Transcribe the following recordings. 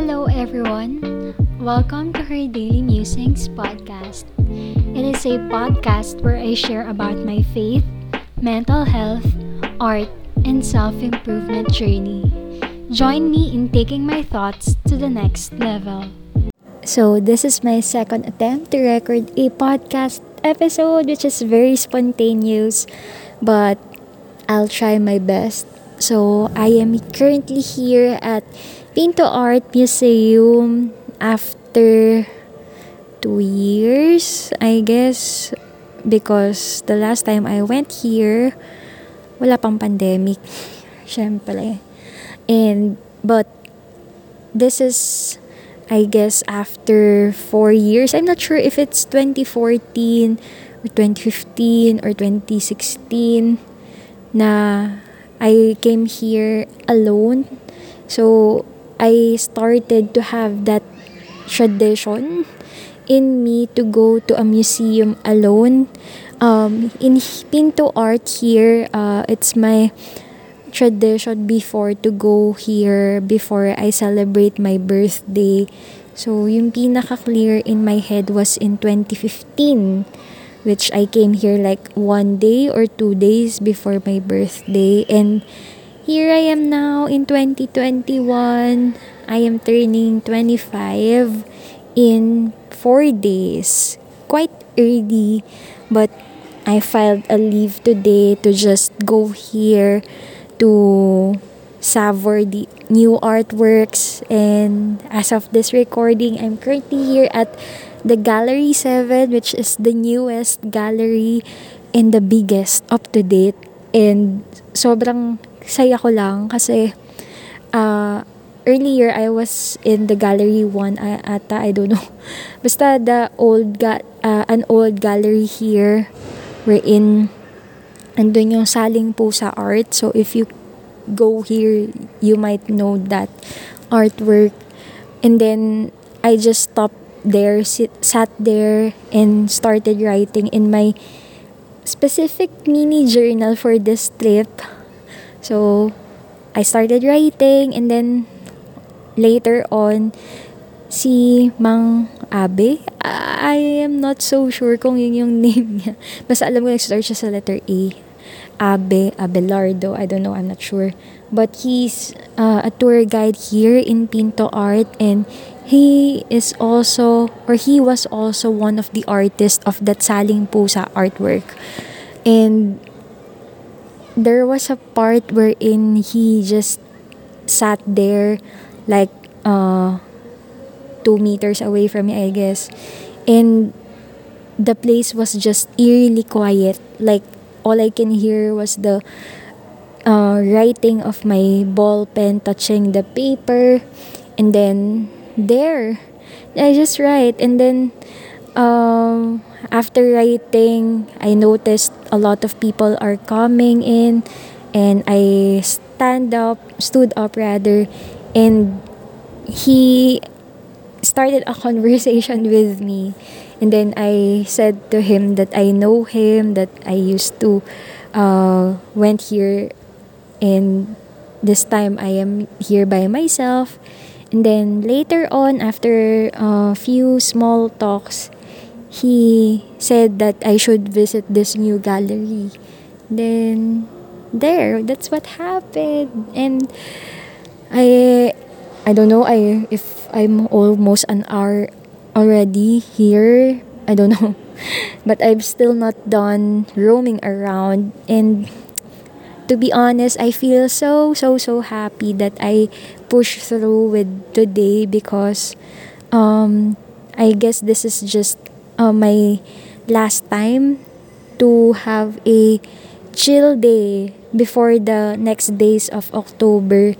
Hello, everyone. Welcome to her Daily Musings podcast. It is a podcast where I share about my faith, mental health, art, and self improvement journey. Join me in taking my thoughts to the next level. So, this is my second attempt to record a podcast episode, which is very spontaneous, but I'll try my best. So, I am currently here at Pinto Art Museum after two years, I guess, because the last time I went here, wala pang pandemic, syempre. And, but, this is, I guess, after four years. I'm not sure if it's 2014 or 2015 or 2016 na I came here alone. So, I started to have that tradition in me to go to a museum alone. Um, in Pinto Art here, uh, it's my tradition before to go here before I celebrate my birthday. So, yung pinaka-clear in my head was in 2015, which I came here like one day or two days before my birthday. And here I am now in 2021. I am turning 25 in four days. Quite early, but I filed a leave today to just go here to savor the new artworks and as of this recording I'm currently here at the Gallery 7 which is the newest gallery and the biggest up to date and sobrang saya ko lang kasi uh, earlier I was in the gallery 1 uh, ata I don't know basta the old ga- uh, an old gallery here wherein andun yung saling pusa art. So, if you go here, you might know that artwork. And then, I just stopped there, sit, sat there, and started writing in my specific mini journal for this trip. So, I started writing, and then, later on, si Mang Abe. I am not so sure kung yun yung name niya. Basta alam ko nag-start siya sa letter A. Abe, Abelardo, I don't know, I'm not sure. But he's uh, a tour guide here in Pinto Art and he is also, or he was also one of the artists of that Saling Pusa artwork. And there was a part wherein he just sat there like uh, two meters away from me, I guess. And the place was just eerily quiet. Like, all I can hear was the uh, writing of my ball pen touching the paper. And then, there, I just write. And then, um, after writing, I noticed a lot of people are coming in. And I stand up, stood up rather, and he started a conversation with me. And then I said to him that I know him, that I used to uh, went here and this time I am here by myself. And then later on, after a few small talks, he said that I should visit this new gallery. Then there, that's what happened. And I I don't know I if I'm almost an hour already here. I don't know. But I'm still not done roaming around and to be honest, I feel so so so happy that I pushed through with today because um I guess this is just uh, my last time to have a chill day before the next days of October.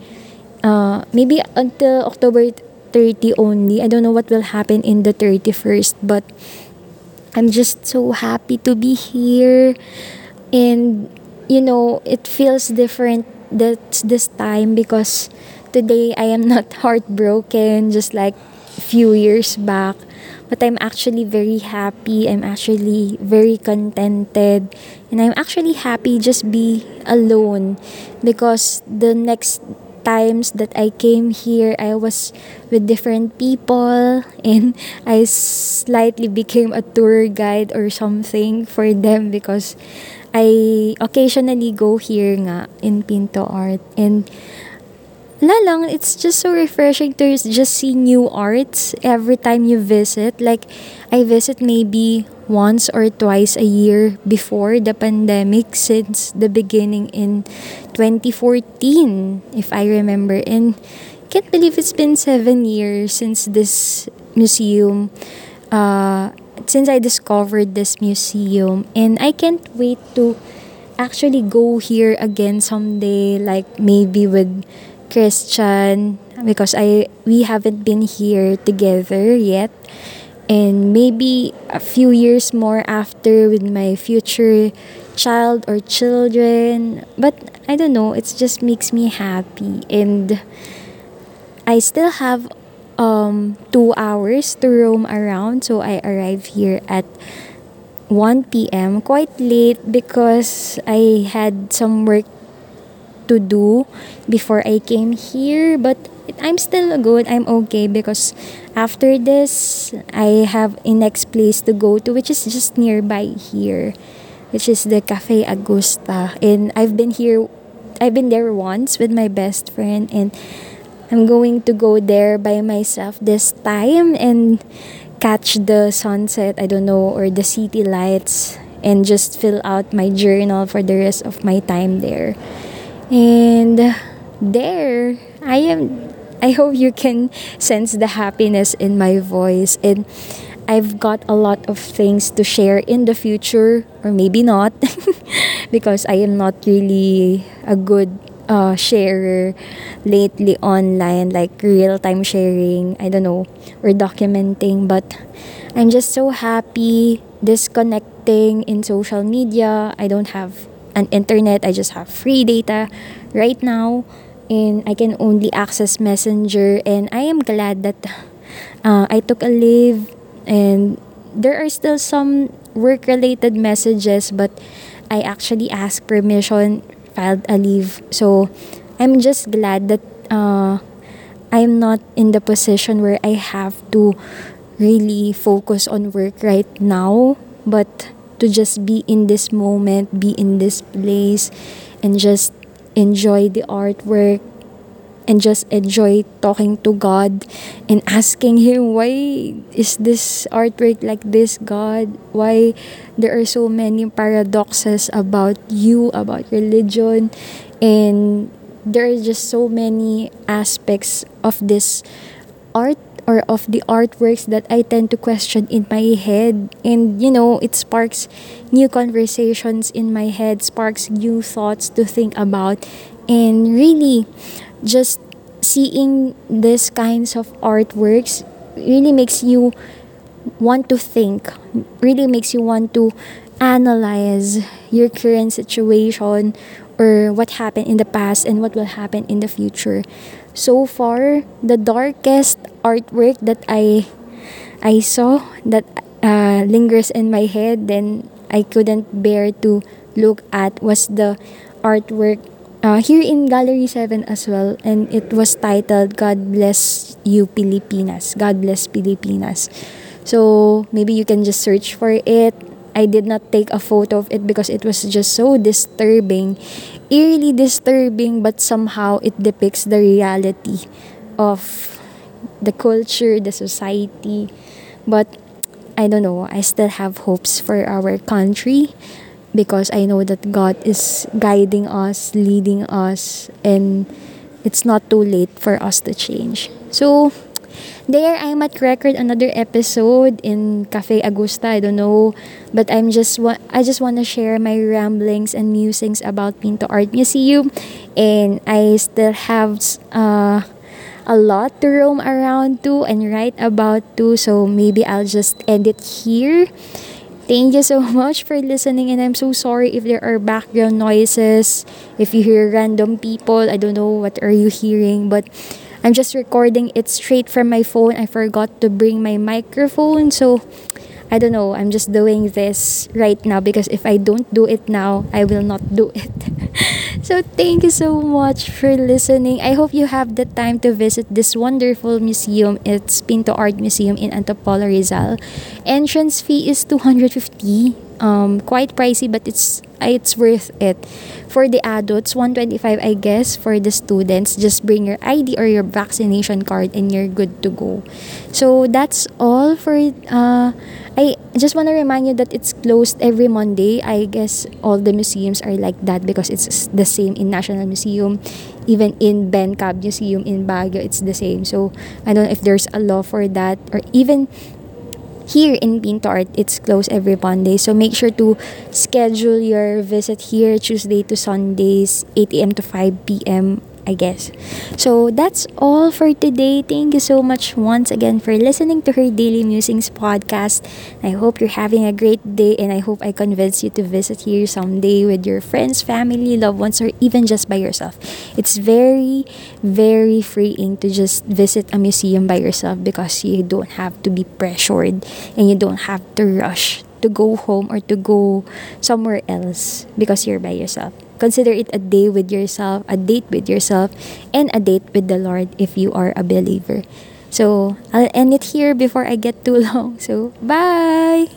Uh, maybe until October 30 only. I don't know what will happen in the 31st, but I'm just so happy to be here. And, you know, it feels different that this time because today I am not heartbroken just like few years back. But I'm actually very happy. I'm actually very contented. And I'm actually happy just be alone because the next times that I came here, I was with different people and I slightly became a tour guide or something for them because I occasionally go here nga in Pinto Art and wala lang, it's just so refreshing to just see new arts every time you visit. Like, I visit maybe once or twice a year before the pandemic since the beginning in 2014, if I remember. And can't believe it's been seven years since this museum, uh, since I discovered this museum. And I can't wait to actually go here again someday, like maybe with Christian because I we haven't been here together yet and maybe a few years more after with my future child or children but I don't know it just makes me happy and I still have um 2 hours to roam around so I arrived here at 1 p.m. quite late because I had some work to do before I came here, but I'm still good. I'm okay because after this, I have a next place to go to, which is just nearby here, which is the Cafe Augusta. And I've been here, I've been there once with my best friend, and I'm going to go there by myself this time and catch the sunset, I don't know, or the city lights, and just fill out my journal for the rest of my time there. And there, I am. I hope you can sense the happiness in my voice. And I've got a lot of things to share in the future, or maybe not, because I am not really a good uh, sharer lately online, like real time sharing, I don't know, or documenting. But I'm just so happy disconnecting in social media. I don't have an internet. I just have free data right now and I can only access Messenger and I am glad that uh, I took a leave and there are still some work related messages but I actually asked permission filed a leave. So I'm just glad that uh, I'm not in the position where I have to really focus on work right now but to just be in this moment, be in this place, and just enjoy the artwork and just enjoy talking to God and asking Him, why is this artwork like this, God? Why there are so many paradoxes about you, about religion, and there are just so many aspects of this art or of the artworks that I tend to question in my head. And, you know, it sparks new conversations in my head, sparks new thoughts to think about. And really, just seeing these kinds of artworks really makes you want to think, really makes you want to analyze your current situation or what happened in the past and what will happen in the future. So far the darkest artwork that I I saw that uh, lingers in my head then I couldn't bear to look at was the artwork uh, here in Gallery 7 as well and it was titled God Bless You Pilipinas. God Bless Pilipinas. So maybe you can just search for it. I did not take a photo of it because it was just so disturbing. Eerily disturbing but somehow it depicts the reality of the culture, the society. But I don't know, I still have hopes for our country because I know that God is guiding us, leading us, and it's not too late for us to change. So, there I'm at record another episode in Cafe Augusta. I don't know, but I'm just wa- I just want to share my ramblings and musings about Pinto Art Museum, and I still have uh, a lot to roam around to and write about too. So maybe I'll just end it here. Thank you so much for listening, and I'm so sorry if there are background noises. If you hear random people, I don't know what are you hearing, but I'm just recording it straight from my phone. I forgot to bring my microphone. So, I don't know. I'm just doing this right now because if I don't do it now, I will not do it. so, thank you so much for listening. I hope you have the time to visit this wonderful museum. It's Pinto Art Museum in Antipolo, Rizal. Entrance fee is 250 um, quite pricey but it's it's worth it. For the adults 125 i guess for the students just bring your id or your vaccination card and you're good to go. So that's all for uh, i just want to remind you that it's closed every monday. I guess all the museums are like that because it's the same in national museum. Even in BenCab museum in baguio it's the same. So i don't know if there's a law for that or even here in Pinto it's closed every Monday. So make sure to schedule your visit here Tuesday to Sundays, 8 a.m. to 5 p.m. I guess. So that's all for today. Thank you so much once again for listening to her Daily Musings podcast. I hope you're having a great day and I hope I convince you to visit here someday with your friends, family, loved ones, or even just by yourself. It's very, very freeing to just visit a museum by yourself because you don't have to be pressured and you don't have to rush to go home or to go somewhere else because you're by yourself. Consider it a day with yourself, a date with yourself, and a date with the Lord if you are a believer. So, I'll end it here before I get too long. So, bye!